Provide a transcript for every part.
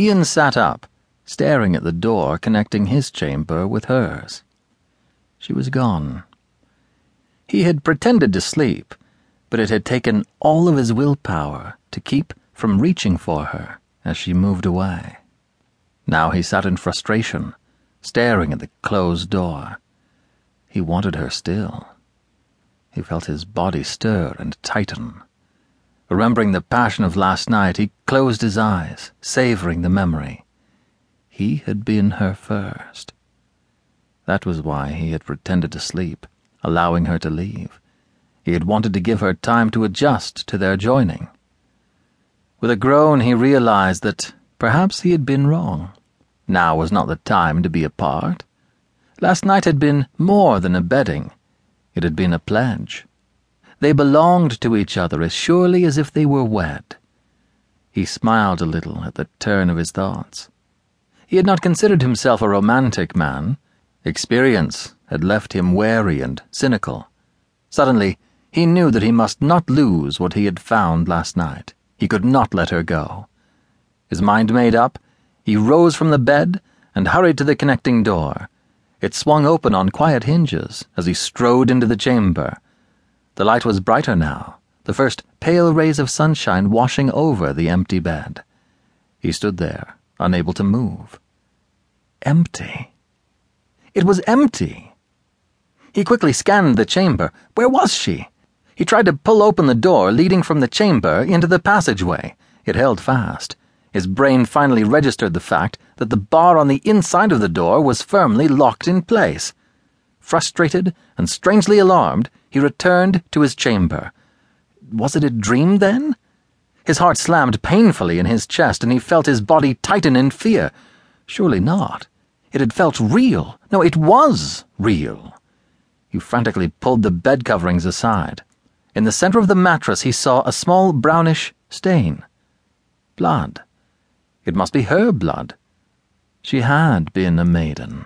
Iain sat up, staring at the door connecting his chamber with hers. She was gone. He had pretended to sleep, but it had taken all of his willpower to keep from reaching for her as she moved away. Now he sat in frustration, staring at the closed door. He wanted her still. He felt his body stir and tighten. Remembering the passion of last night, he closed his eyes, savoring the memory. He had been her first. That was why he had pretended to sleep, allowing her to leave. He had wanted to give her time to adjust to their joining. With a groan, he realized that perhaps he had been wrong. Now was not the time to be apart. Last night had been more than a bedding, it had been a pledge. They belonged to each other as surely as if they were wed. He smiled a little at the turn of his thoughts. He had not considered himself a romantic man. Experience had left him wary and cynical. Suddenly, he knew that he must not lose what he had found last night. He could not let her go. His mind made up, he rose from the bed and hurried to the connecting door. It swung open on quiet hinges as he strode into the chamber. The light was brighter now, the first pale rays of sunshine washing over the empty bed. He stood there, unable to move. Empty. It was empty. He quickly scanned the chamber. Where was she? He tried to pull open the door leading from the chamber into the passageway. It held fast. His brain finally registered the fact that the bar on the inside of the door was firmly locked in place. Frustrated and strangely alarmed, he returned to his chamber. Was it a dream, then? His heart slammed painfully in his chest, and he felt his body tighten in fear. Surely not. It had felt real. No, it was real. He frantically pulled the bed coverings aside. In the center of the mattress, he saw a small brownish stain. Blood. It must be her blood. She had been a maiden.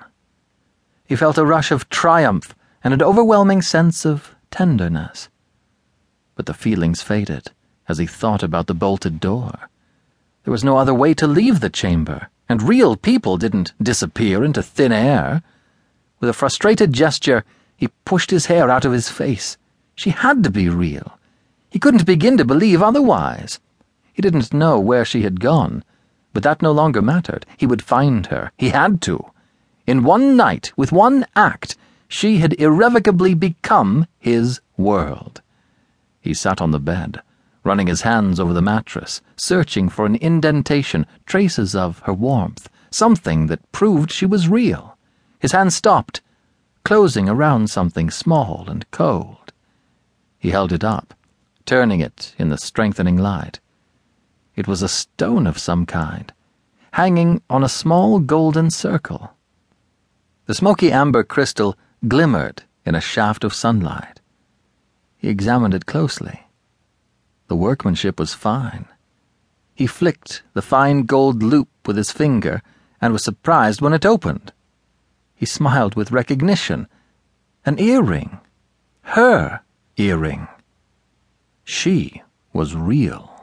He felt a rush of triumph and an overwhelming sense of tenderness. But the feelings faded as he thought about the bolted door. There was no other way to leave the chamber, and real people didn't disappear into thin air. With a frustrated gesture, he pushed his hair out of his face. She had to be real. He couldn't begin to believe otherwise. He didn't know where she had gone, but that no longer mattered. He would find her. He had to. In one night, with one act, she had irrevocably become his world. He sat on the bed, running his hands over the mattress, searching for an indentation, traces of her warmth, something that proved she was real. His hand stopped, closing around something small and cold. He held it up, turning it in the strengthening light. It was a stone of some kind, hanging on a small golden circle. The smoky amber crystal glimmered in a shaft of sunlight. He examined it closely. The workmanship was fine. He flicked the fine gold loop with his finger and was surprised when it opened. He smiled with recognition. An earring. Her earring. She was real.